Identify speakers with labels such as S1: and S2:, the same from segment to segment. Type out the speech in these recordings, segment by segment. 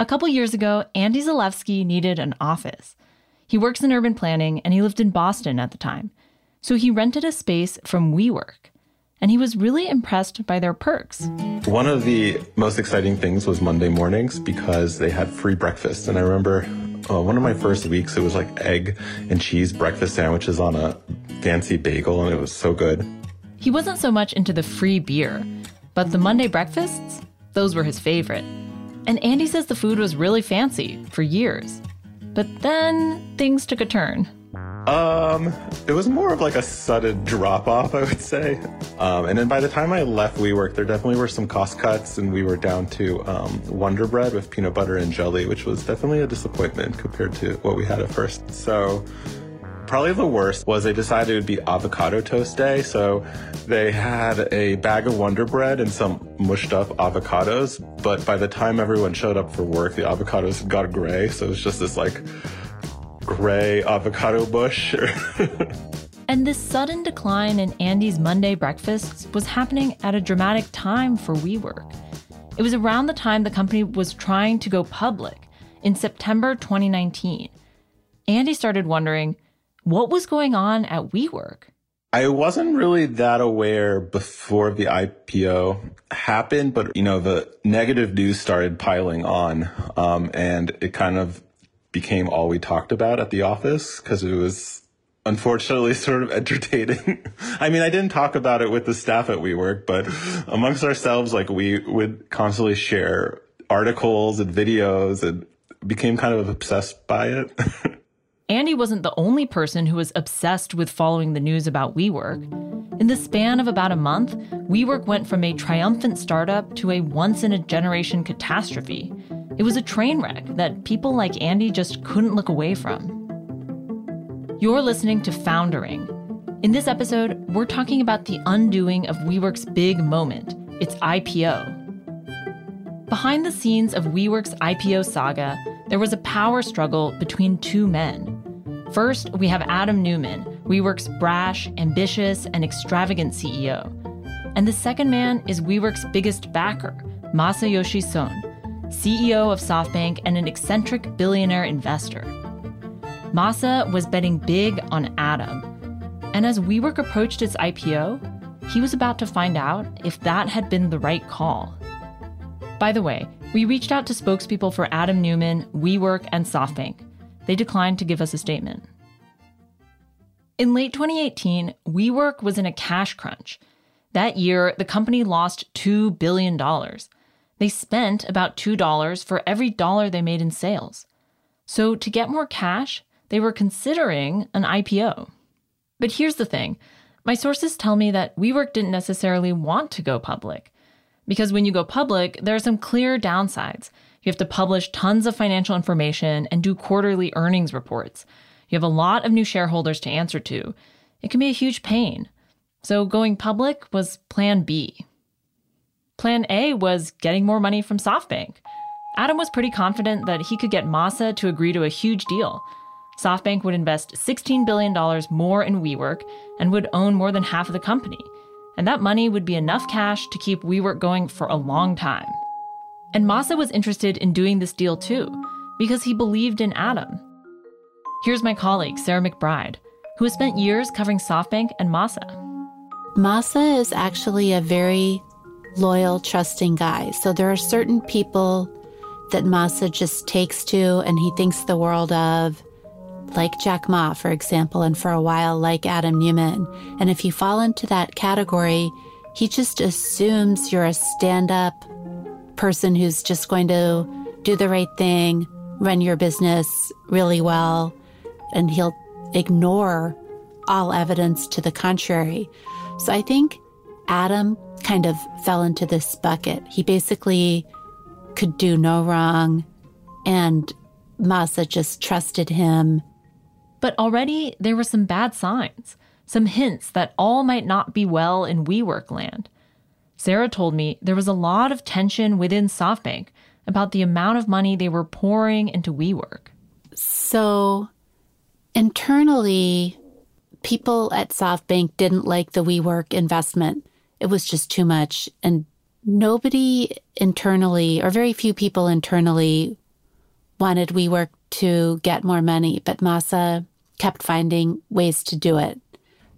S1: A couple years ago, Andy Zalewski needed an office. He works in urban planning and he lived in Boston at the time. So he rented a space from WeWork. And he was really impressed by their perks.
S2: One of the most exciting things was Monday mornings because they had free breakfast. And I remember uh, one of my first weeks, it was like egg and cheese breakfast sandwiches on a fancy bagel, and it was so good.
S1: He wasn't so much into the free beer, but the Monday breakfasts, those were his favorite. And Andy says the food was really fancy for years. But then things took a turn.
S2: Um, it was more of like a sudden drop off, I would say. Um, and then by the time I left WeWork, there definitely were some cost cuts, and we were down to um, Wonder Bread with peanut butter and jelly, which was definitely a disappointment compared to what we had at first. So Probably the worst was they decided it would be avocado toast day. So they had a bag of Wonder Bread and some mushed up avocados. But by the time everyone showed up for work, the avocados got gray. So it was just this like gray avocado bush.
S1: and this sudden decline in Andy's Monday breakfasts was happening at a dramatic time for WeWork. It was around the time the company was trying to go public in September 2019. Andy started wondering what was going on at WeWork?
S2: I wasn't really that aware before the IPO happened, but you know, the negative news started piling on. Um, and it kind of became all we talked about at the office because it was unfortunately sort of entertaining. I mean, I didn't talk about it with the staff at WeWork, but amongst ourselves, like we would constantly share articles and videos and became kind of obsessed by it.
S1: Andy wasn't the only person who was obsessed with following the news about WeWork. In the span of about a month, WeWork went from a triumphant startup to a once in a generation catastrophe. It was a train wreck that people like Andy just couldn't look away from. You're listening to Foundering. In this episode, we're talking about the undoing of WeWork's big moment, its IPO. Behind the scenes of WeWork's IPO saga, there was a power struggle between two men. First, we have Adam Neumann, WeWork's brash, ambitious, and extravagant CEO. And the second man is WeWork's biggest backer, Masayoshi Son, CEO of SoftBank and an eccentric billionaire investor. Masa was betting big on Adam. And as WeWork approached its IPO, he was about to find out if that had been the right call. By the way, we reached out to spokespeople for Adam Neumann, WeWork, and SoftBank they declined to give us a statement. In late 2018, WeWork was in a cash crunch. That year, the company lost $2 billion. They spent about $2 for every dollar they made in sales. So, to get more cash, they were considering an IPO. But here's the thing my sources tell me that WeWork didn't necessarily want to go public. Because when you go public, there are some clear downsides. You have to publish tons of financial information and do quarterly earnings reports. You have a lot of new shareholders to answer to. It can be a huge pain. So going public was plan B. Plan A was getting more money from SoftBank. Adam was pretty confident that he could get Masa to agree to a huge deal. SoftBank would invest $16 billion more in WeWork and would own more than half of the company. And that money would be enough cash to keep WeWork going for a long time. And Masa was interested in doing this deal too, because he believed in Adam. Here's my colleague, Sarah McBride, who has spent years covering SoftBank and Masa.
S3: Masa is actually a very loyal, trusting guy. So there are certain people that Masa just takes to and he thinks the world of, like Jack Ma, for example, and for a while, like Adam Neumann. And if you fall into that category, he just assumes you're a stand up, person who's just going to do the right thing, run your business really well, and he'll ignore all evidence to the contrary. So I think Adam kind of fell into this bucket. He basically could do no wrong, and Masa just trusted him.
S1: But already there were some bad signs, some hints that all might not be well in WeWork land. Sarah told me there was a lot of tension within SoftBank about the amount of money they were pouring into WeWork.
S3: So, internally, people at SoftBank didn't like the WeWork investment. It was just too much. And nobody internally, or very few people internally, wanted WeWork to get more money, but Masa kept finding ways to do it.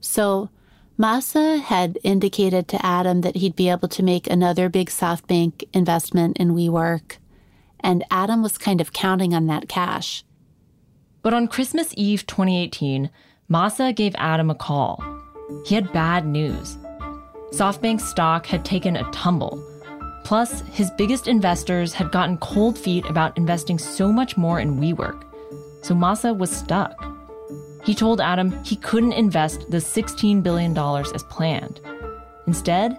S3: So Masa had indicated to Adam that he'd be able to make another big SoftBank investment in WeWork, and Adam was kind of counting on that cash.
S1: But on Christmas Eve 2018, Masa gave Adam a call. He had bad news. SoftBank stock had taken a tumble. Plus, his biggest investors had gotten cold feet about investing so much more in WeWork. So Masa was stuck. He told Adam he couldn't invest the $16 billion as planned. Instead,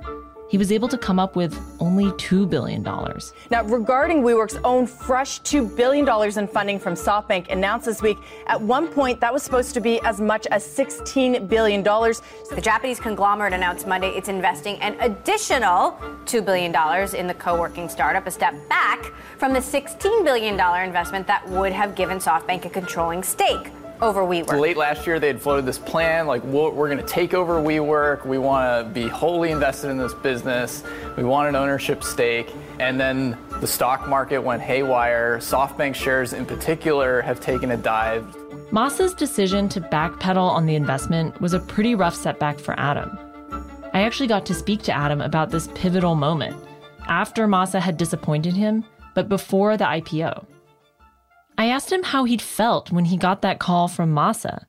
S1: he was able to come up with only $2 billion.
S4: Now, regarding WeWork's own fresh $2 billion in funding from SoftBank announced this week, at one point that was supposed to be as much as $16 billion.
S5: The Japanese conglomerate announced Monday it's investing an additional $2 billion in the co working startup, a step back from the $16 billion investment that would have given SoftBank a controlling stake over WeWork.
S6: Late last year, they had floated this plan like, we're going to take over WeWork. We want to be wholly invested in this business. We want an ownership stake. And then the stock market went haywire. SoftBank shares, in particular, have taken a dive.
S1: Masa's decision to backpedal on the investment was a pretty rough setback for Adam. I actually got to speak to Adam about this pivotal moment after Masa had disappointed him, but before the IPO. I asked him how he'd felt when he got that call from Masa.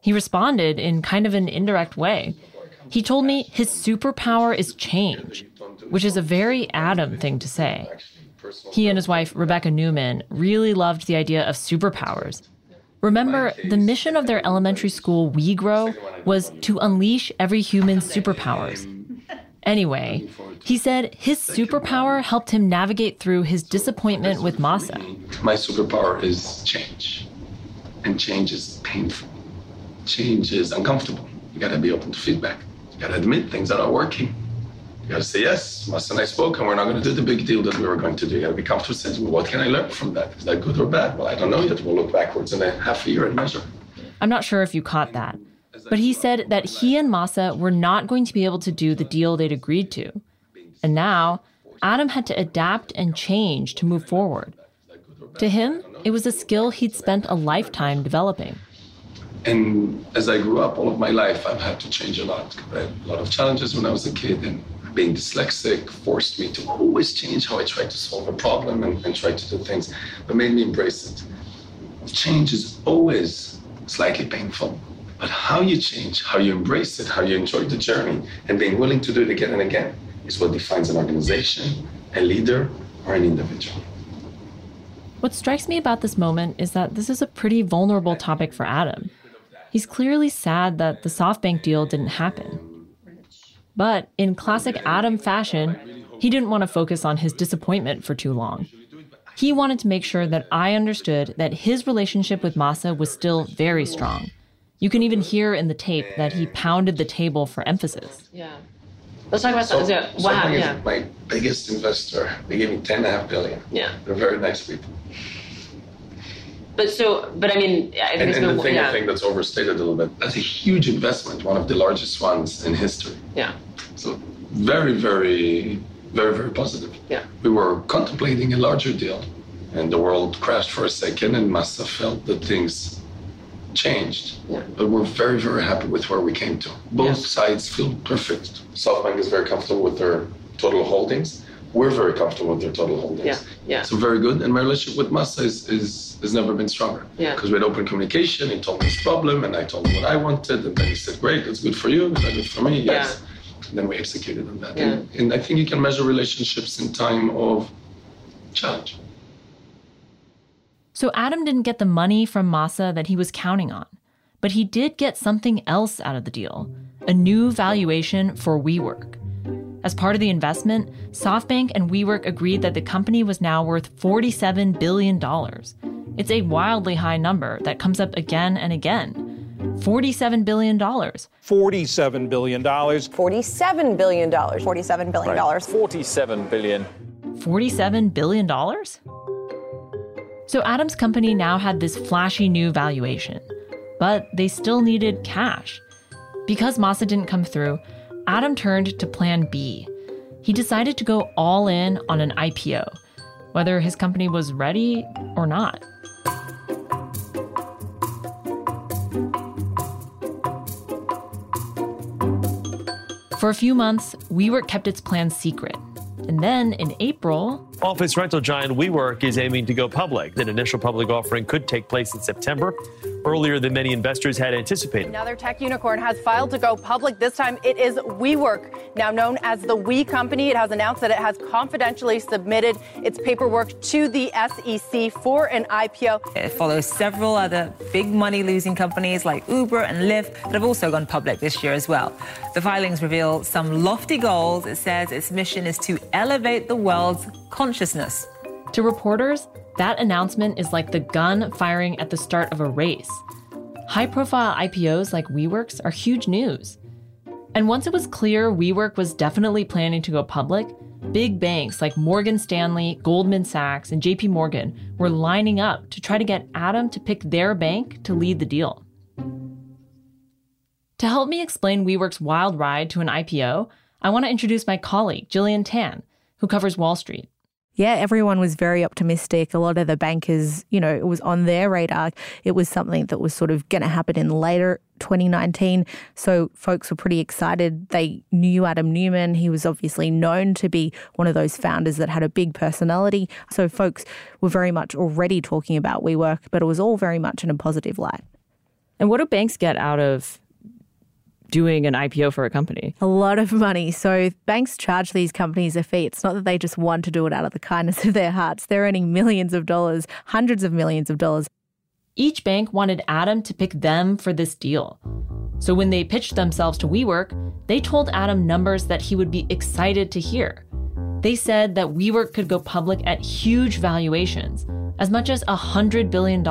S1: He responded in kind of an indirect way. He told me his superpower is change, which is a very Adam thing to say. He and his wife, Rebecca Neumann, really loved the idea of superpowers. Remember, the mission of their elementary school, WeGrow, was to unleash every human's superpowers. Anyway, he said his superpower helped him navigate through his disappointment with Masa.
S7: My superpower is change. And change is painful. Change is uncomfortable. You gotta be open to feedback. You gotta admit things that are working. You gotta say, yes, Masa and I spoke, and we're not gonna do the big deal that we were going to do. You gotta be comfortable saying, well, what can I learn from that? Is that good or bad? Well, I don't know yet. We'll look backwards in a half a year and measure.
S1: I'm not sure if you caught that. But he said that he and Masa were not going to be able to do the deal they'd agreed to. And now, Adam had to adapt and change to move forward. To him, it was a skill he'd spent a lifetime developing.
S7: And as I grew up, all of my life, I've had to change a lot. I had a lot of challenges when I was a kid, and being dyslexic forced me to always change how I tried to solve a problem and, and try to do things, but made me embrace it. Change is always slightly painful, but how you change, how you embrace it, how you enjoy the journey, and being willing to do it again and again is what defines an organization, a leader, or an individual.
S1: What strikes me about this moment is that this is a pretty vulnerable topic for Adam. He's clearly sad that the SoftBank deal didn't happen. But in classic Adam fashion, he didn't want to focus on his disappointment for too long. He wanted to make sure that I understood that his relationship with Masa was still very strong. You can even hear in the tape that he pounded the table for emphasis.
S8: Yeah. Let's talk about so,
S7: so,
S8: wow,
S7: yeah. my biggest investor. They gave me ten and a half billion.
S8: Yeah.
S7: They're very nice people.
S8: But so, but I mean, I
S7: think and, and the thing yeah. I think that's overstated a little bit. That's a huge investment, one of the largest ones in history.
S8: Yeah.
S7: So very, very, very, very positive.
S8: Yeah.
S7: We were contemplating a larger deal, and the world crashed for a second, and Masa felt that things changed.
S8: Yeah.
S7: But we're very, very happy with where we came to. Both sides feel perfect. SoftBank is very comfortable with their total holdings. We're very comfortable with their total holdings.
S8: Yeah. Yeah.
S7: So very good. And my relationship with Masa is, is has never been stronger.
S8: Yeah.
S7: Because we had open communication. He told me his problem, and I told him what I wanted, and then he said, "Great, that's good for you. Is that good for me?" Yes. Yeah. And then we executed on that.
S8: Yeah.
S7: And, and I think you can measure relationships in time of challenge.
S1: So Adam didn't get the money from Masa that he was counting on, but he did get something else out of the deal a new valuation for WeWork. As part of the investment, SoftBank and WeWork agreed that the company was now worth $47 billion. It's a wildly high number that comes up again and again. $47 billion.
S9: $47 billion.
S4: $47 billion. $47 billion. Right.
S9: 47 billion.
S1: $47 billion? So Adam's company now had this flashy new valuation, but they still needed cash. Because Masa didn't come through, Adam turned to plan B. He decided to go all in on an IPO. whether his company was ready or not. For a few months, WeWork kept its plans secret. And then in April,
S10: office rental giant WeWork is aiming to go public. An initial public offering could take place in September, earlier than many investors had anticipated.
S4: Another tech unicorn has filed to go public. This time it is WeWork, now known as the We Company. It has announced that it has confidentially submitted its paperwork to the SEC for an IPO.
S11: It follows several other big money losing companies like Uber and Lyft that have also gone public this year as well. The filings reveal some lofty goals. It says its mission is to elevate the world's consciousness.
S1: To reporters, that announcement is like the gun firing at the start of a race. High profile IPOs like WeWork's are huge news. And once it was clear WeWork was definitely planning to go public, big banks like Morgan Stanley, Goldman Sachs, and JP Morgan were lining up to try to get Adam to pick their bank to lead the deal. To help me explain WeWork's wild ride to an IPO, I want to introduce my colleague, Gillian Tan, who covers Wall Street
S12: yeah, everyone was very optimistic. A lot of the bankers, you know, it was on their radar. It was something that was sort of going to happen in later 2019. So folks were pretty excited. They knew Adam Neumann. He was obviously known to be one of those founders that had a big personality. So folks were very much already talking about WeWork, but it was all very much in a positive light.
S1: And what do banks get out of doing an IPO for a company?
S12: A lot of money. So banks charge these companies a fee. It's not that they just want to do it out of the kindness of their hearts. They're earning millions of dollars, hundreds of millions of dollars.
S1: Each bank wanted Adam to pick them for this deal. So when they pitched themselves to WeWork, they told Adam numbers that he would be excited to hear. They said that WeWork could go public at huge valuations, as much as $100 billion.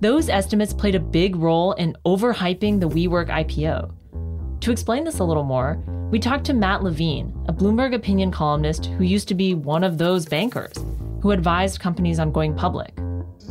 S1: Those estimates played a big role in overhyping the WeWork IPO. To explain this a little more, we talked to Matt Levine, a Bloomberg opinion columnist who used to be one of those bankers who advised companies on going public.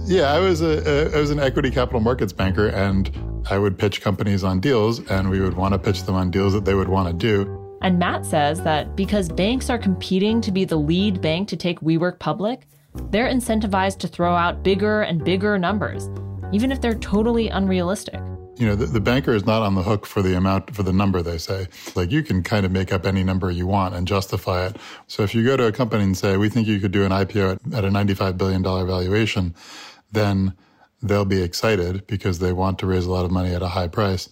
S13: Yeah, I was a, a I was an equity capital markets banker and I would pitch companies on deals and we would want to pitch them on deals that they would want to do.
S1: And Matt says that because banks are competing to be the lead bank to take WeWork public, they're incentivized to throw out bigger and bigger numbers even if they're totally unrealistic.
S13: You know, the, the, banker is not on the hook for the amount, for the number they say. Like you can kind of make up any number you want and justify it. So if you go to a company and say, we think you could do an IPO at, at a $95 billion valuation, then they'll be excited because they want to raise a lot of money at a high price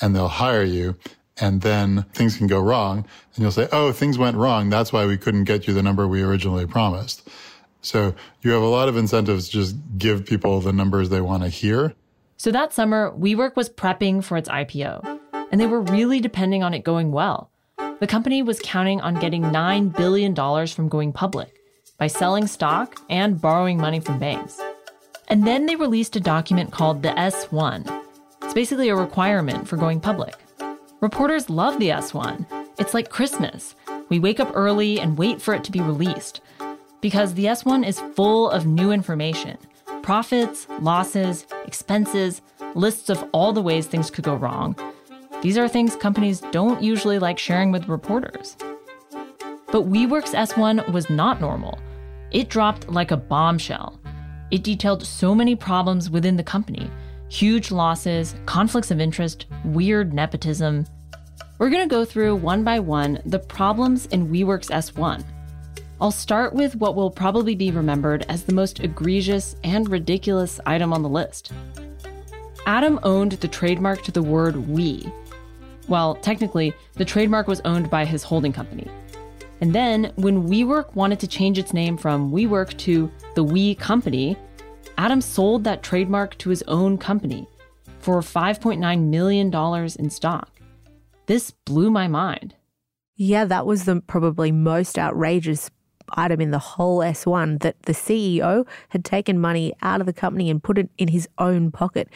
S13: and they'll hire you. And then things can go wrong and you'll say, Oh, things went wrong. That's why we couldn't get you the number we originally promised. So you have a lot of incentives just give people the numbers they want to hear.
S1: So that summer, WeWork was prepping for its IPO, and they were really depending on it going well. The company was counting on getting $9 billion from going public by selling stock and borrowing money from banks. And then they released a document called the S1. It's basically a requirement for going public. Reporters love the S1. It's like Christmas. We wake up early and wait for it to be released because the S1 is full of new information profits, losses, expenses, lists of all the ways things could go wrong. These are things companies don't usually like sharing with reporters. But WeWork's S1 was not normal. It dropped like a bombshell. It detailed so many problems within the company huge losses, conflicts of interest, weird nepotism. We're going to go through one by one the problems in WeWork's S1 I'll start with what will probably be remembered as the most egregious and ridiculous item on the list. Adam owned the trademark to the word we. Well, technically, the trademark was owned by his holding company. And then, when WeWork wanted to change its name from WeWork to the We Company, Adam sold that trademark to his own company for $5.9 million in stock. This blew my mind.
S12: Yeah, that was the probably most outrageous item in the whole S1 that the CEO had taken money out of the company and put it in his own pocket.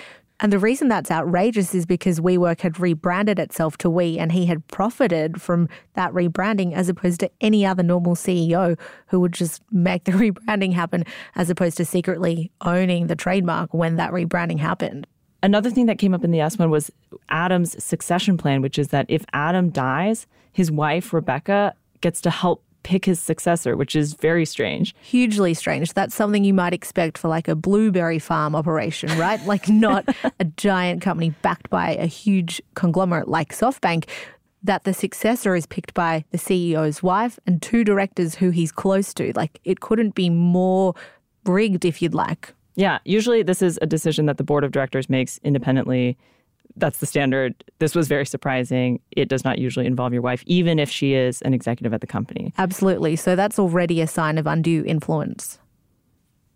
S12: And the reason that's outrageous is because WeWork had rebranded itself to We and he had profited from that rebranding as opposed to any other normal CEO who would just make the rebranding happen as opposed to secretly owning the trademark when that rebranding happened.
S1: Another thing that came up in the S1 was Adam's succession plan, which is that if Adam dies, his wife, Rebecca, gets to help pick his successor, which is very strange.
S12: Hugely strange. That's something you might expect for like a blueberry farm operation, right? like not a giant company backed by a huge conglomerate like SoftBank. That the successor is picked by the CEO's wife and two directors who he's close to. Like it couldn't be more rigged, if you'd like.
S1: Yeah, usually this is a decision that the board of directors makes independently that's the standard. This was very surprising. It does not usually involve your wife, even if she is an executive at the company.
S12: Absolutely. So that's already a sign of undue influence.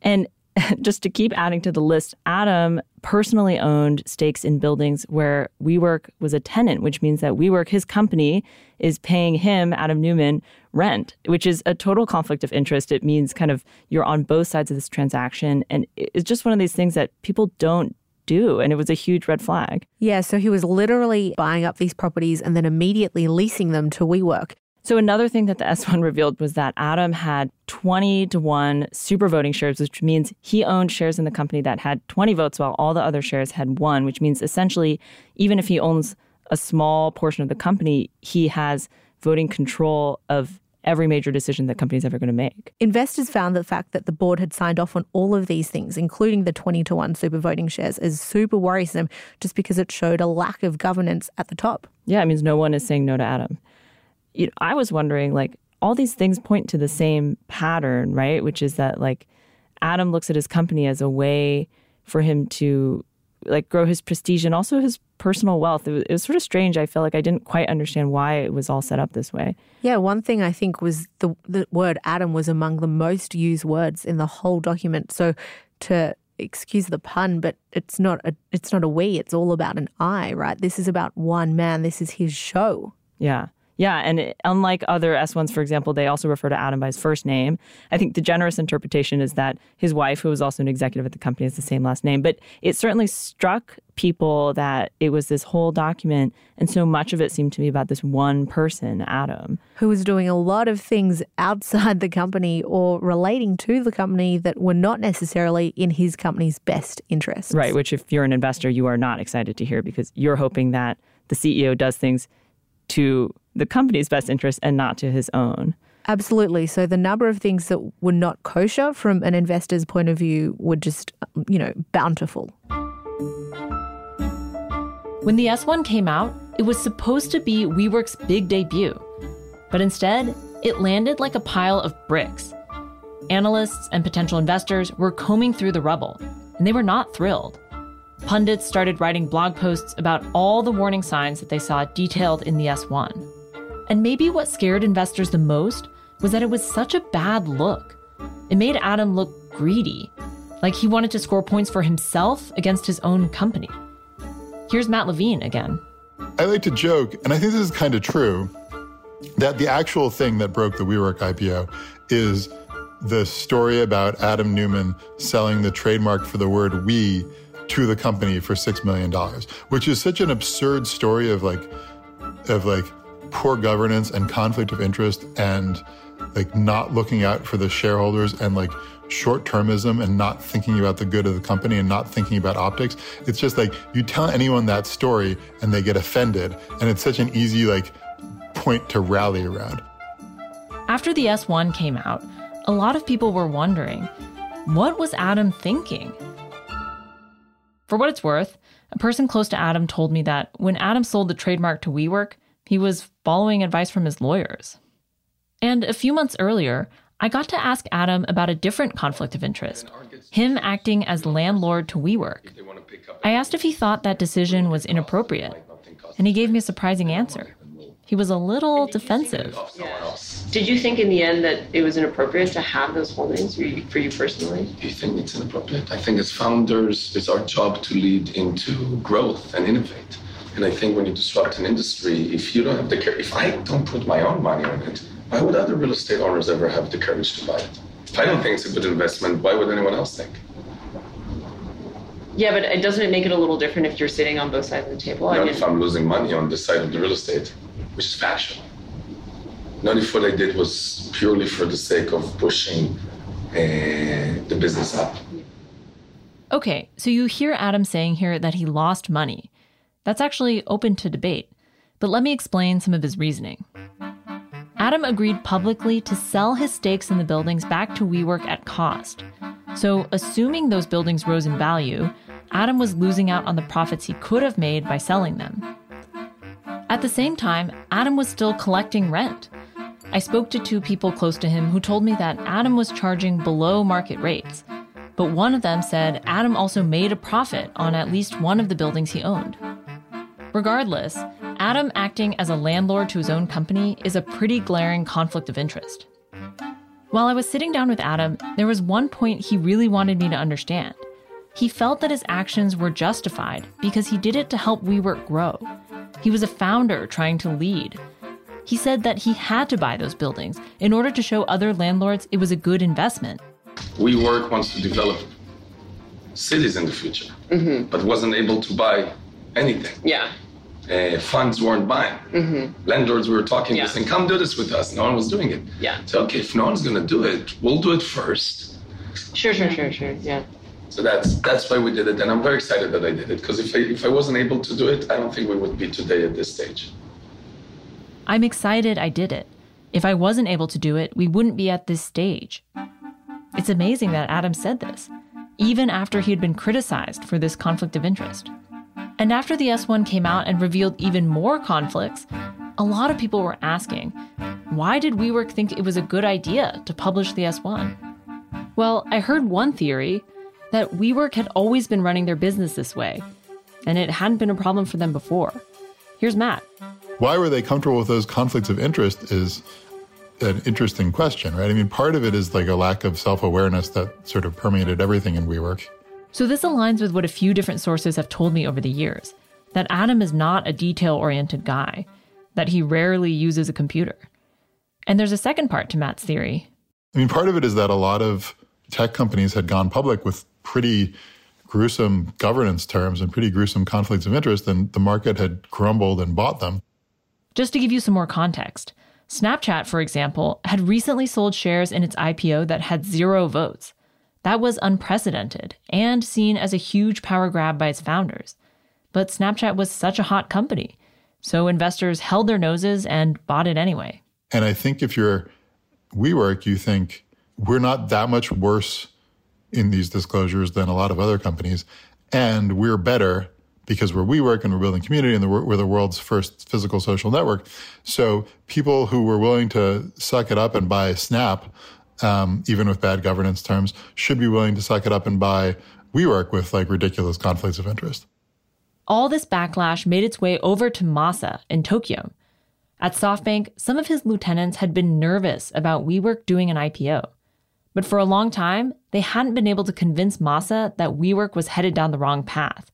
S1: And just to keep adding to the list, Adam personally owned stakes in buildings where WeWork was a tenant, which means that WeWork, his company, is paying him, Adam Neumann, rent, which is a total conflict of interest. It means kind of you're on both sides of this transaction. And it's just one of these things that people don't do. And it was a huge red flag.
S12: Yeah. So he was literally buying up these properties and then immediately leasing them to WeWork.
S1: So another thing that the S1 revealed was that Adam had 20 to 1 super voting shares, which means he owned shares in the company that had 20 votes while all the other shares had one, which means essentially, even if he owns a small portion of the company, he has voting control of every major decision that company's ever going to make.
S12: Investors found the fact that the board had signed off on all of these things, including the 20 to 1 super voting shares, as super worrisome just because it showed a lack of governance at the top.
S1: Yeah, it means no one is saying no to Adam. You know, I was wondering, like, all these things point to the same pattern, right? Which is that, like, Adam looks at his company as a way for him to like grow his prestige and also his personal wealth. It was, it was, sort of strange. I felt like I didn't quite understand why it was all set up this way.
S12: Yeah, one thing I think was the the word Adam was among the most used words in the whole document. So to excuse the pun, but it's not a it's not a we. It's all about an I, right? This is about one man. This is his show.
S1: Yeah. Yeah, and it, unlike other S1s, for example, they also refer to Adam by his first name. I think the generous interpretation is that his wife, who was also an executive at the company, has the same last name. But it certainly struck people that it was this whole document, and so much of it seemed to be about this one person, Adam.
S12: Who was doing a lot of things outside the company or relating to the company that were not necessarily in his company's best interests.
S1: Right, which if you're an investor, you are not excited to hear because you're hoping that the CEO does things to the company's best interest and not to his own.
S12: Absolutely. So the number of things that were not kosher from an investor's point of view were just, you know, bountiful.
S1: When the S1 came out, it was supposed to be WeWork's big debut. But instead, it landed like a pile of bricks. Analysts and potential investors were combing through the rubble, and they were not thrilled. Pundits started writing blog posts about all the warning signs that they saw detailed in the S1. And maybe what scared investors the most was that it was such a bad look. It made Adam look greedy, like he wanted to score points for himself against his own company. Here's Matt Levine again.
S13: I like to joke, and I think this is kind of true, that the actual thing that broke the WeWork IPO is the story about Adam Neumann selling the trademark for the word we to the company for $6 million, which is such an absurd story of like, of like poor governance and conflict of interest and like not looking out for the shareholders and like short termism and not thinking about the good of the company and not thinking about optics. It's just like you tell anyone that story and they get offended. And it's such an easy like point to rally around.
S1: After the S1 came out, a lot of people were wondering what was Adam thinking? For what it's worth, a person close to Adam told me that when Adam sold the trademark to WeWork, he was following advice from his lawyers. And a few months earlier, I got to ask Adam about a different conflict of interest him acting as landlord to WeWork. I asked if he thought that decision was inappropriate, and he gave me a surprising answer. He was a little defensive.
S8: Did you think in the end that it was inappropriate to have those holdings for you, for you personally?
S7: Do you think it's inappropriate? I think as founders, it's our job to lead into growth and innovate. And I think when you disrupt an industry, if you don't have the care, if I don't put my own money on it, why would other real estate owners ever have the courage to buy it? If I don't think it's a good investment, why would anyone else think?
S8: Yeah, but doesn't it make it a little different if you're sitting on both sides of the table?
S7: Not I mean, if I'm losing money on the side of the real estate, which is fashion. Not if what I did was purely for the sake of pushing uh, the business up.
S1: Okay, so you hear Adam saying here that he lost money. That's actually open to debate. But let me explain some of his reasoning. Adam agreed publicly to sell his stakes in the buildings back to WeWork at cost. So, assuming those buildings rose in value, Adam was losing out on the profits he could have made by selling them. At the same time, Adam was still collecting rent. I spoke to two people close to him who told me that Adam was charging below market rates. But one of them said Adam also made a profit on at least one of the buildings he owned. Regardless, Adam acting as a landlord to his own company is a pretty glaring conflict of interest. While I was sitting down with Adam, there was one point he really wanted me to understand. He felt that his actions were justified because he did it to help WeWork grow. He was a founder trying to lead. He said that he had to buy those buildings in order to show other landlords it was a good investment.
S7: WeWork wants to develop cities in the future,
S8: Mm-hmm.
S7: but wasn't able to buy anything.
S8: Yeah.
S7: Uh, funds weren't buying.
S8: Mm-hmm.
S7: Landlords were talking
S8: Yeah.
S7: this and come do this with us. No one was doing it.
S8: Yeah.
S7: So okay, if no one's gonna do it, we'll do it first.
S8: Sure, sure, sure, sure. Yeah.
S7: So that's that's why we did it, and I'm very excited that I did it. Because if I if I wasn't able to do it, I don't think we would be today at this stage.
S1: I'm excited I did it. If I wasn't able to do it, we wouldn't be at this stage. It's amazing that Adam said this, even after he had been criticized for this conflict of interest. And after the S1 came out and revealed even more conflicts, a lot of people were asking, why did WeWork think it was a good idea to publish the S1? Well, I heard one theory that WeWork had always been running their business this way, and it hadn't been a problem for them before. Here's Matt.
S13: Why were they comfortable with those conflicts of interest is an interesting question, right? I mean, part of it is like a lack of self awareness that sort of permeated everything in WeWork.
S1: So, this aligns with what a few different sources have told me over the years that Adam is not a detail oriented guy, that he rarely uses a computer. And there's a second part to Matt's theory.
S13: I mean, part of it is that a lot of tech companies had gone public with pretty gruesome governance terms and pretty gruesome conflicts of interest, and the market had crumbled and bought them.
S1: Just to give you some more context, Snapchat, for example, had recently sold shares in its IPO that had zero votes. That was unprecedented and seen as a huge power grab by its founders. But Snapchat was such a hot company, so investors held their noses and bought it anyway.
S13: And I think if you're WeWork, you think we're not that much worse in these disclosures than a lot of other companies, and we're better because we're WeWork and we're building community and we're the world's first physical social network. So people who were willing to suck it up and buy Snap, um, even with bad governance terms, should be willing to suck it up and buy WeWork with like ridiculous conflicts of interest.
S1: All this backlash made its way over to Masa in Tokyo. At SoftBank, some of his lieutenants had been nervous about WeWork doing an IPO. But for a long time, they hadn't been able to convince Masa that WeWork was headed down the wrong path.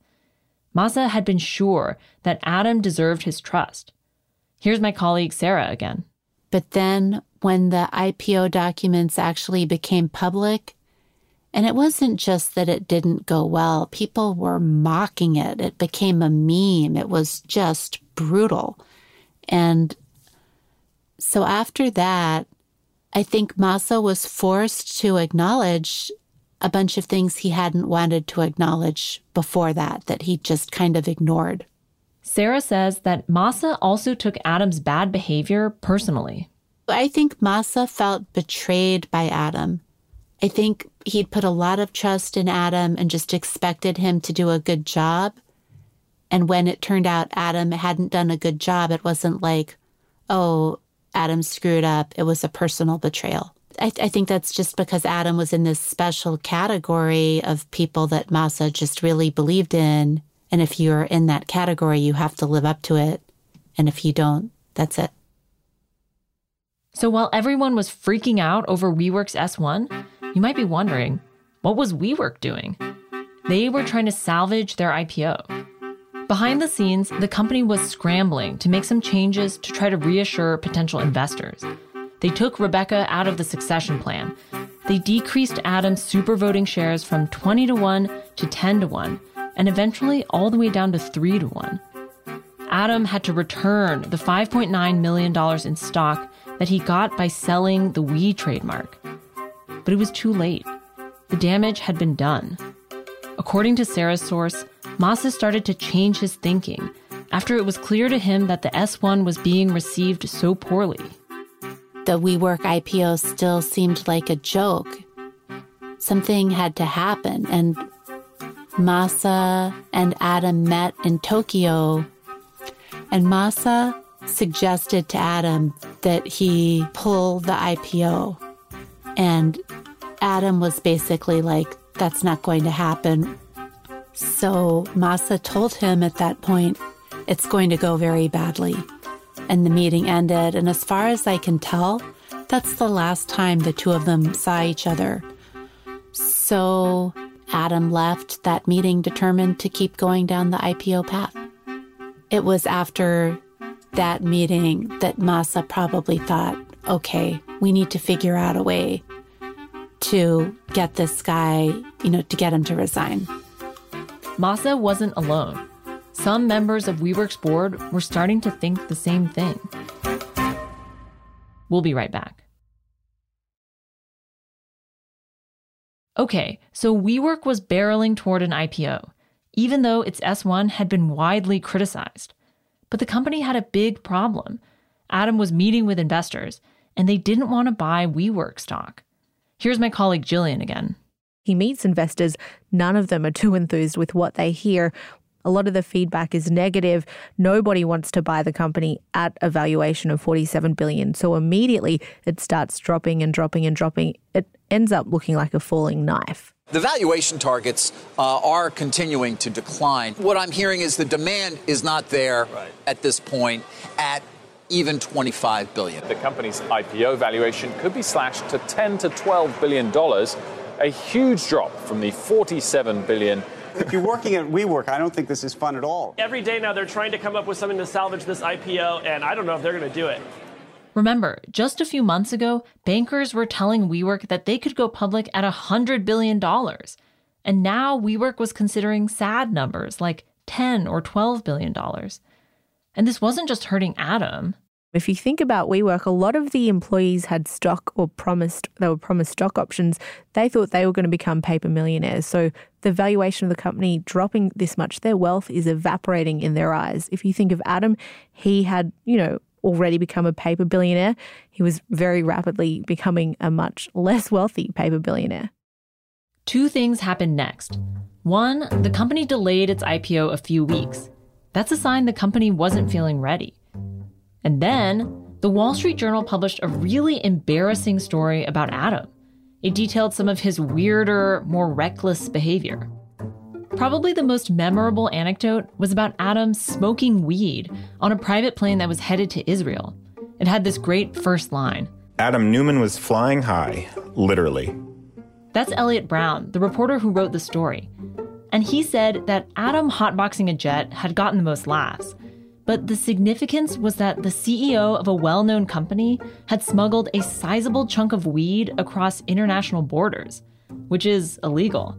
S1: Masa had been sure that Adam deserved his trust. Here's my colleague Sarah again.
S3: But then when the IPO documents actually became public, and it wasn't just that it didn't go well, people were mocking it. It became a meme. It was just brutal. And so after that, I think Masa was forced to acknowledge a bunch of things he hadn't wanted to acknowledge before that, that he just kind of ignored.
S1: Sarah says that Masa also took Adam's bad behavior personally.
S3: I think Masa felt betrayed by Adam. I think he'd put a lot of trust in Adam and just expected him to do a good job. And when it turned out Adam hadn't done a good job, it wasn't like, oh, Adam screwed up. It was a personal betrayal. I, I think that's just because Adam was in this special category of people that Masa just really believed in. And if you're in that category, you have to live up to it. And if you don't, that's it.
S1: So while everyone was freaking out over WeWork's S1, you might be wondering, what was WeWork doing? They were trying to salvage their IPO. Behind the scenes, the company was scrambling to make some changes to try to reassure potential investors. They took Rebecca out of the succession plan. They decreased Adam's super voting shares from 20 to 1 to 10 to 1, and eventually all the way down to 3 to 1. Adam had to return the $5.9 million in stock that he got by selling the We trademark. But it was too late. The damage had been done. According to Sarah's source, Masa started to change his thinking after it was clear to him that the S1 was being received so poorly.
S3: the WeWork IPO still seemed like a joke. Something had to happen, and Masa and Adam met in Tokyo, and Masa suggested to Adam that he pull the IPO. And Adam was basically like, that's not going to happen. So Masa told him at that point, it's going to go very badly. And the meeting ended. And as far as I can tell, that's the last time the two of them saw each other. So Adam left that meeting determined to keep going down the IPO path. It was after that meeting that Masa probably thought, okay, we need to figure out a way to get this guy, you know, to get him to resign.
S1: Masa wasn't alone. Some members of WeWork's board were starting to think the same thing. We'll be right back. Okay, so WeWork was barreling toward an IPO, even though its S1 had been widely criticized. But the company had a big problem. Adam was meeting with investors, and they didn't want to buy WeWork stock. Here's my colleague Gillian again.
S12: He meets investors. None of them are too enthused with what they hear. A lot of the feedback is negative. Nobody wants to buy the company at a valuation of 47 billion. So immediately it starts dropping and dropping and dropping. It ends up looking like a falling knife.
S14: The valuation targets uh, are continuing to decline. What I'm hearing is the demand is not there right. at this point at even 25 billion.
S9: The company's IPO valuation could be slashed to 10 to 12 billion dollars, a huge drop from the 47 billion
S15: if you're working at WeWork, I don't think this is fun at all.
S16: Every day now they're trying to come up with something to salvage this IPO, and I don't know if they're going to do it.
S1: Remember, just a few months ago, bankers were telling WeWork that they could go public at $100 billion. And now WeWork was considering sad numbers like 10 or 12 billion dollars. And this wasn't just hurting Adam.
S12: If you think about WeWork, a lot of the employees had stock or promised, they were promised stock options. They thought they were going to become paper millionaires. So the valuation of the company dropping this much, their wealth is evaporating in their eyes. If you think of Adam, he had, you know, already become a paper billionaire. He was very rapidly becoming a much less wealthy paper billionaire.
S1: Two things happened next. One, the company delayed its IPO a few weeks. That's a sign the company wasn't feeling ready. And then the Wall Street Journal published a really embarrassing story about Adam. It detailed some of his weirder, more reckless behavior. Probably the most memorable anecdote was about Adam smoking weed on a private plane that was headed to Israel. It had this great first line
S2: Adam Neumann was flying high, literally.
S1: That's Eliot Brown, the reporter who wrote the story. And he said that Adam hotboxing a jet had gotten the most laughs, but the significance was that the CEO of a well known company had smuggled a sizable chunk of weed across international borders, which is illegal.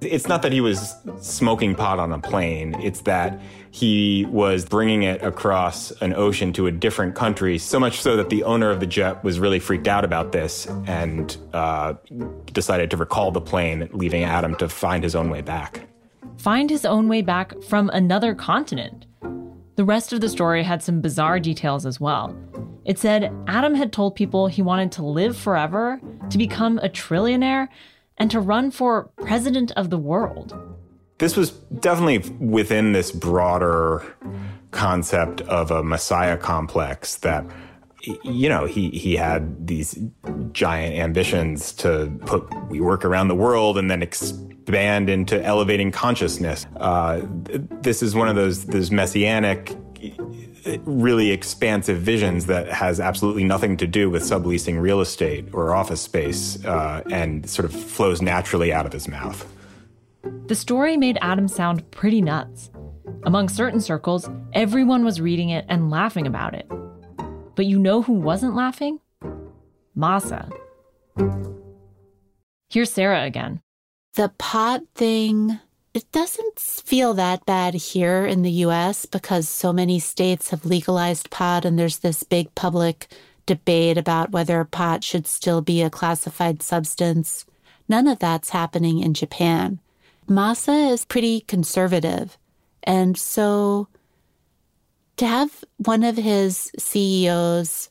S17: It's not that he was smoking pot on a plane, it's that he was bringing it across an ocean to a different country, so much so that the owner of the jet was really freaked out about this and uh, decided to recall the plane, leaving Adam to find his own way back.
S1: Find his own way back from another continent. The rest of the story had some bizarre details as well. It said Adam had told people he wanted to live forever, to become a trillionaire, and to run for president of the world.
S17: This was definitely within this broader concept of a messiah complex that you know he he had these giant ambitions to put WeWork around the world and then expand into elevating consciousness. Uh, this is one of those those messianic really expansive visions that has absolutely nothing to do with subleasing real estate or office space uh, and sort of flows naturally out of his mouth.
S1: The story made Adam sound pretty nuts. Among certain circles, everyone was reading it and laughing about it. But you know who wasn't laughing? Masa. Here's Sarah again.
S3: The pot thing, it doesn't feel that bad here in the US because so many states have legalized pot and there's this big public debate about whether pot should still be a classified substance. None of that's happening in Japan. Masa is pretty conservative. And so to have one of his CEOs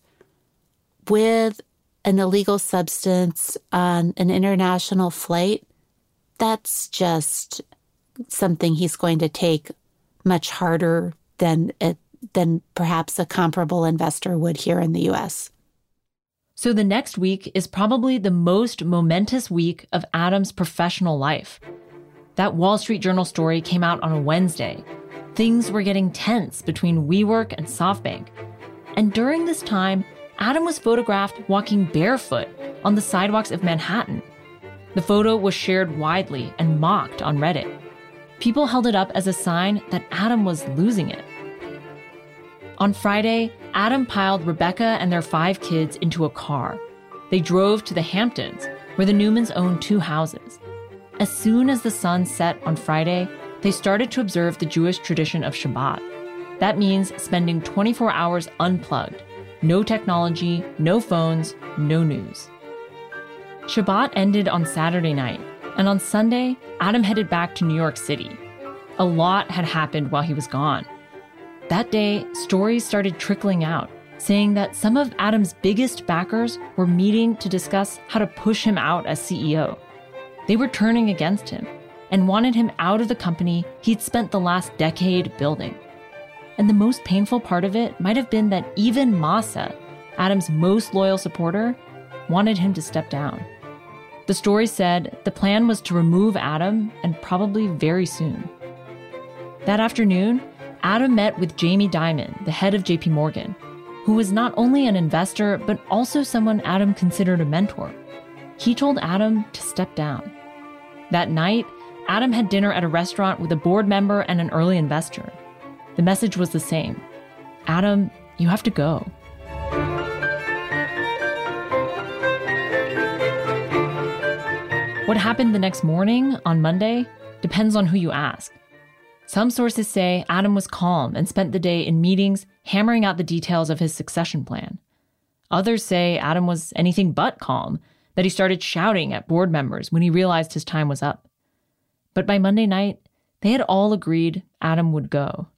S3: with an illegal substance on an international flight, that's just something he's going to take much harder than it, than perhaps a comparable investor would here in the US.
S1: So the next week is probably the most momentous week of Adam's professional life. That Wall Street Journal story came out on a Wednesday. Things were getting tense between WeWork and SoftBank. And during this time, Adam was photographed walking barefoot on the sidewalks of Manhattan. The photo was shared widely and mocked on Reddit. People held it up as a sign that Adam was losing it. On Friday, Adam piled Rebecca and their five kids into a car. They drove to the Hamptons, where the Neumanns owned two houses. As soon as the sun set on Friday, they started to observe the Jewish tradition of Shabbat. That means spending 24 hours unplugged no technology, no phones, no news. Shabbat ended on Saturday night, and on Sunday, Adam headed back to New York City. A lot had happened while he was gone. That day, stories started trickling out, saying that some of Adam's biggest backers were meeting to discuss how to push him out as CEO. They were turning against him and wanted him out of the company he'd spent the last decade building. And the most painful part of it might have been that even Masa, Adam's most loyal supporter, wanted him to step down. The story said the plan was to remove Adam and probably very soon. That afternoon, Adam met with Jamie Dimon, the head of JP Morgan, who was not only an investor, but also someone Adam considered a mentor. He told Adam to step down. That night, Adam had dinner at a restaurant with a board member and an early investor. The message was the same Adam, you have to go. What happened the next morning, on Monday, depends on who you ask. Some sources say Adam was calm and spent the day in meetings hammering out the details of his succession plan. Others say Adam was anything but calm, that he started shouting at board members when he realized his time was up. But by Monday night, they had all agreed Adam would go.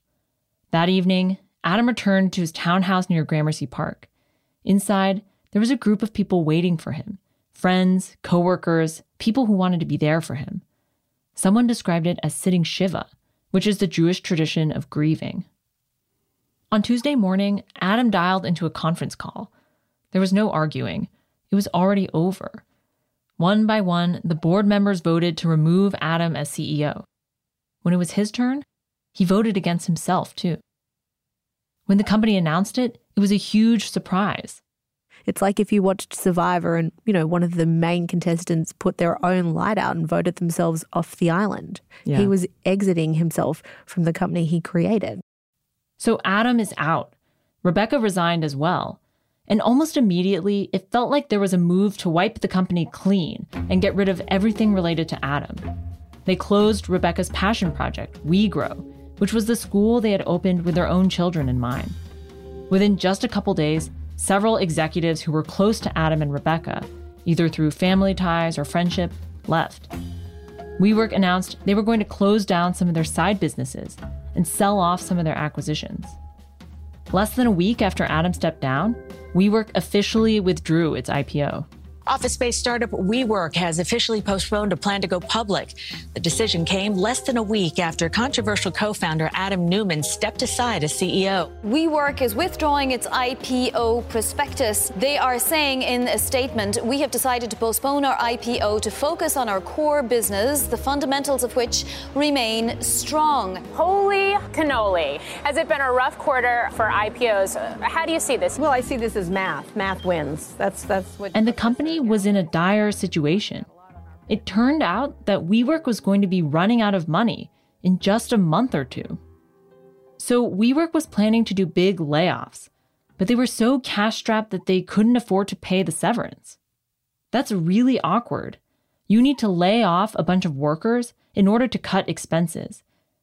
S1: That evening, Adam returned to his townhouse near Gramercy Park. Inside, there was a group of people waiting for him friends, coworkers, people who wanted to be there for him. Someone described it as sitting Shiva, which is the Jewish tradition of grieving. On Tuesday morning, Adam dialed into a conference call. There was no arguing, it was already over. One by one, the board members voted to remove Adam as CEO. When it was his turn, he voted against himself, too. When the company announced it, it was a huge surprise.
S12: It's like if you watched Survivor and, you know, one of the main contestants put their own light out and voted themselves off the island. Yeah. He was exiting himself from the company he created.
S1: So Adam is out. Rebecca resigned as well. And almost immediately, it felt like there was a move to wipe the company clean and get rid of everything related to Adam. They closed Rebecca's passion project, WeGrow, which was the school they had opened with their own children in mind. Within just a couple days, Several executives who were close to Adam and Rebecca, either through family ties or friendship, left. WeWork announced they were going to close down some of their side businesses and sell off some of their acquisitions. Less than a week after Adam stepped down, WeWork officially withdrew its IPO.
S18: Office space startup WeWork has officially postponed a plan to go public. The decision came less than a week after controversial co founder Adam Neumann stepped aside as CEO.
S19: WeWork is withdrawing its IPO prospectus. They are saying in a statement, We have decided to postpone our IPO to focus on our core business, the fundamentals of which remain strong.
S20: Holy cannoli. Has it been a rough quarter for IPOs? How do you see this?
S21: Well, I see this as math. Math wins. That's, that's what.
S1: And the company was in a dire situation. It turned out that WeWork was going to be running out of money in just a month or two. So WeWork was planning to do big layoffs, but they were so cash strapped that they couldn't afford to pay the severance. That's really awkward. You need to lay off a bunch of workers in order to cut expenses,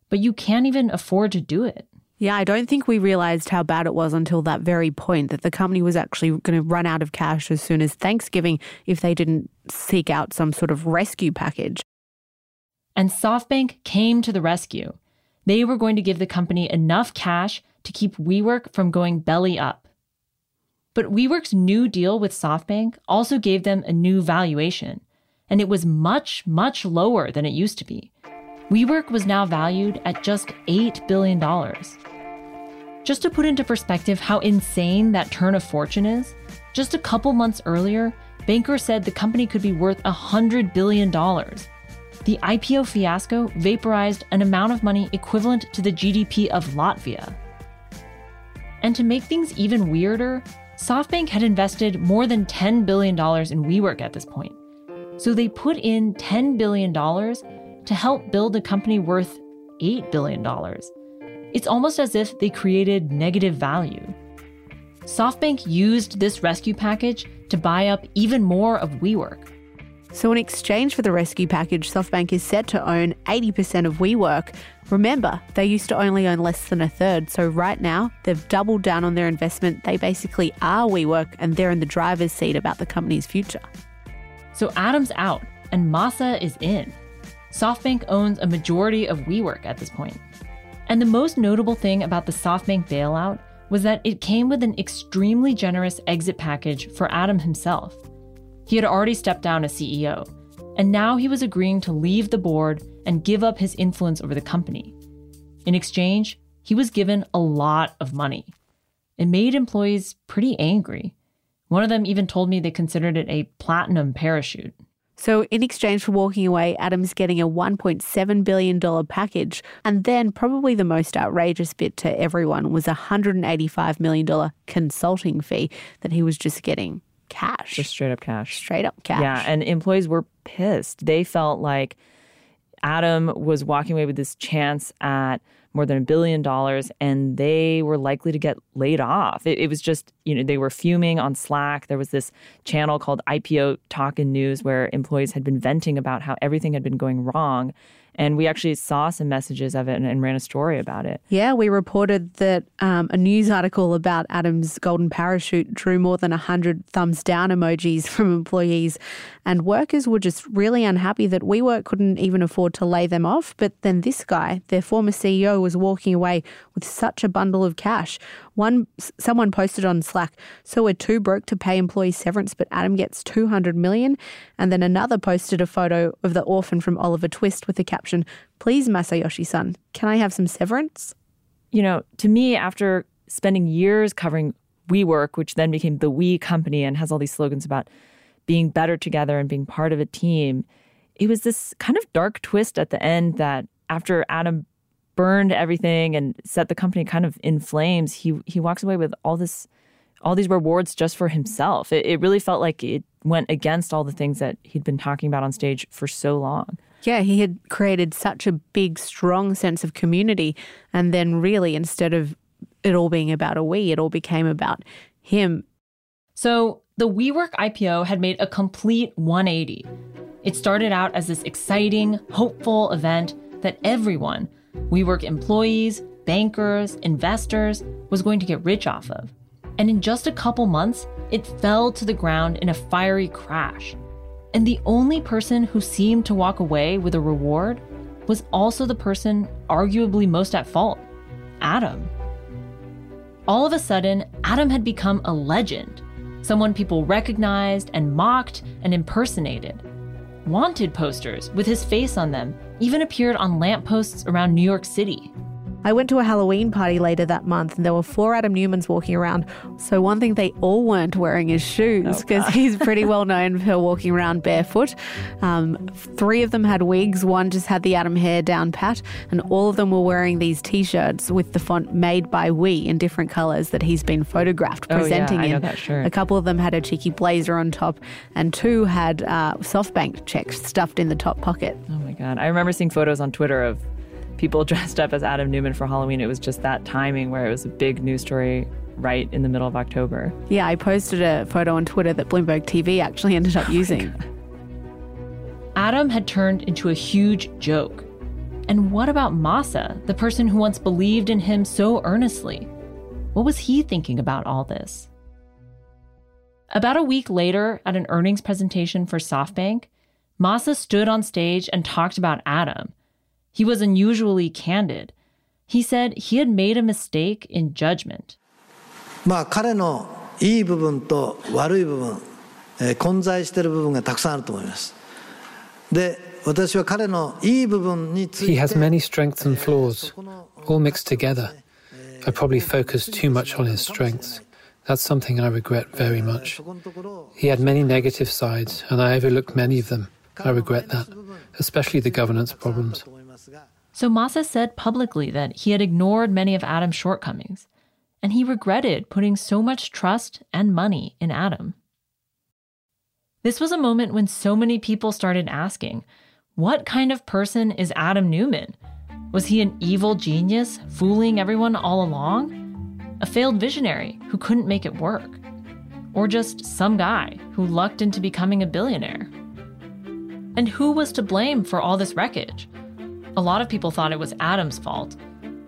S1: but you can't even afford to do it.
S12: Yeah, I don't think we realized how bad it was until that very point that the company was actually going to run out of cash as soon as Thanksgiving if they didn't seek out some sort of rescue package.
S1: And SoftBank came to the rescue. They were going to give the company enough cash to keep WeWork from going belly up. But WeWork's new deal with SoftBank also gave them a new valuation, and it was much, much lower than it used to be. WeWork was now valued at just $8 billion. Just to put into perspective how insane that turn of fortune is, just a couple months earlier, bankers said the company could be worth $100 billion. The IPO fiasco vaporized an amount of money equivalent to the GDP of Latvia. And to make things even weirder, SoftBank had invested more than $10 billion in WeWork at this point. So they put in $10 billion to help build a company worth $8 billion. It's almost as if they created negative value. SoftBank used this rescue package to buy up even more of WeWork.
S12: So, in exchange for the rescue package, SoftBank is set to own 80% of WeWork. Remember, they used to only own less than a third, so right now they've doubled down on their investment. They basically are WeWork and they're in the driver's seat about the company's future.
S1: So, Adam's out and Masa is in. SoftBank owns a majority of WeWork at this point. And the most notable thing about the SoftBank bailout was that it came with an extremely generous exit package for Adam himself. He had already stepped down as CEO, and now he was agreeing to leave the board and give up his influence over the company. In exchange, he was given a lot of money. It made employees pretty angry. One of them even told me they considered it a platinum parachute.
S12: So, in exchange for walking away, Adam's getting a $1.7 billion package. And then, probably the most outrageous bit to everyone was a $185 million consulting fee that he was just getting cash.
S1: Just straight up cash.
S12: Straight up cash.
S1: Yeah, and employees were pissed. They felt like Adam was walking away with this chance at more than a billion dollars and they were likely to get laid off. It, it, was just, you know, they were fuming on Slack. There was this channel called IPO Talk and News where employees had been venting about how everything had been going wrong. And we actually saw some messages of it and, and ran a story about it.
S12: Yeah, we reported that um, a news article about Adam's golden parachute drew more than 100 thumbs down emojis from employees. And workers were just really unhappy that WeWork couldn't even afford to lay them off. But then this guy, their former CEO, was walking away with such a bundle of cash. One someone posted on Slack, so we're too broke to pay employees severance, but Adam gets 200 million. And then another posted a photo of the orphan from Oliver Twist with the caption, "Please Masayoshi-san, can I have some severance?"
S1: You know, to me after spending years covering WeWork, which then became the We company and has all these slogans about being better together and being part of a team, it was this kind of dark twist at the end that after Adam burned everything and set the company kind of in flames, he he walks away with all this all these rewards just for himself. It, it really felt like it went against all the things that he'd been talking about on stage for so long.
S12: Yeah, he had created such a big, strong sense of community. And then, really, instead of it all being about a we, it all became about him.
S1: So, the WeWork IPO had made a complete 180. It started out as this exciting, hopeful event that everyone, WeWork employees, bankers, investors, was going to get rich off of. And in just a couple months, it fell to the ground in a fiery crash. And the only person who seemed to walk away with a reward was also the person arguably most at fault Adam. All of a sudden, Adam had become a legend, someone people recognized and mocked and impersonated. Wanted posters with his face on them even appeared on lampposts around New York City.
S12: I went to a Halloween party later that month and there were four Adam Neumanns walking around. So, one thing they all weren't wearing is shoes because oh, he's pretty well known for walking around barefoot. Um, three of them had wigs, one just had the Adam hair down pat, and all of them were wearing these t shirts with the font made by We in different colors that he's been photographed presenting
S1: oh, yeah, I
S12: in.
S1: know that shirt.
S12: A couple of them had a cheeky blazer on top, and two had uh, SoftBank checks stuffed in the top pocket.
S1: Oh my God. I remember seeing photos on Twitter of people dressed up as Adam Neumann for Halloween. It was just that timing where it was a big news story right in the middle of October.
S12: Yeah, I posted a photo on Twitter that Bloomberg TV actually ended up oh using.
S1: Adam had turned into a huge joke. And what about Masa, the person who once believed in him so earnestly? What was he thinking about all this? About a week later, at an earnings presentation for SoftBank, Masa stood on stage and talked about Adam he was unusually candid. He said he had made a mistake in judgment.
S22: まあ彼の いい部分と悪い部分、えー、混在している部分がたくさんあると思いますで私は彼のいい部分について
S23: He has many strengths and flaws all mixed together I probably focused too much on his strengths That's something I regret very much. He had many negative sides, and I overlooked many of them. I regret that, especially the governance problems.
S1: So Masa said publicly that he had ignored many of Adam's shortcomings, and he regretted putting so much trust and money in Adam. This was a moment when so many people started asking, what kind of person is Adam Neumann? Was he an evil genius, fooling everyone all along? A failed visionary who couldn't make it work? Or just some guy who lucked into becoming a billionaire? And who was to blame for all this wreckage? A lot of people thought it was Adam's fault,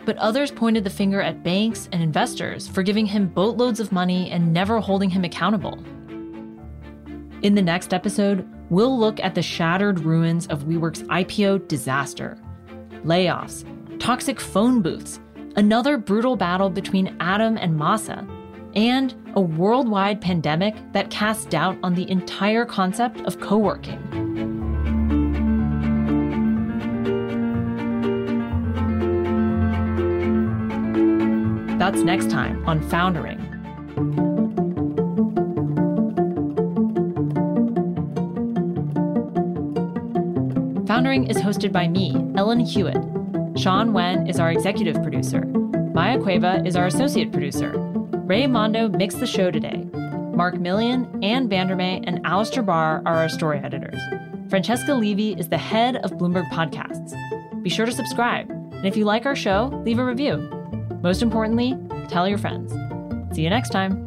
S1: but others pointed the finger at banks and investors for giving him boatloads of money and never holding him accountable. In the next episode, we'll look at the shattered ruins of WeWork's IPO disaster layoffs, toxic phone booths, another brutal battle between Adam and Masa, and a worldwide pandemic that casts doubt on the entire concept of co working. That's next time on Foundering. Foundering is hosted by me, Ellen Huet. Sean Wen is our executive producer. Maya Cueva is our associate producer. Ray Mondo mixed the show today. Mark Milian, Anne VanderMey, and Alistair Barr are our story editors. Francesca Levy is the head of Bloomberg Podcasts. Be sure to subscribe. And if you like our show, leave a review. Most importantly, tell your friends. See you next time.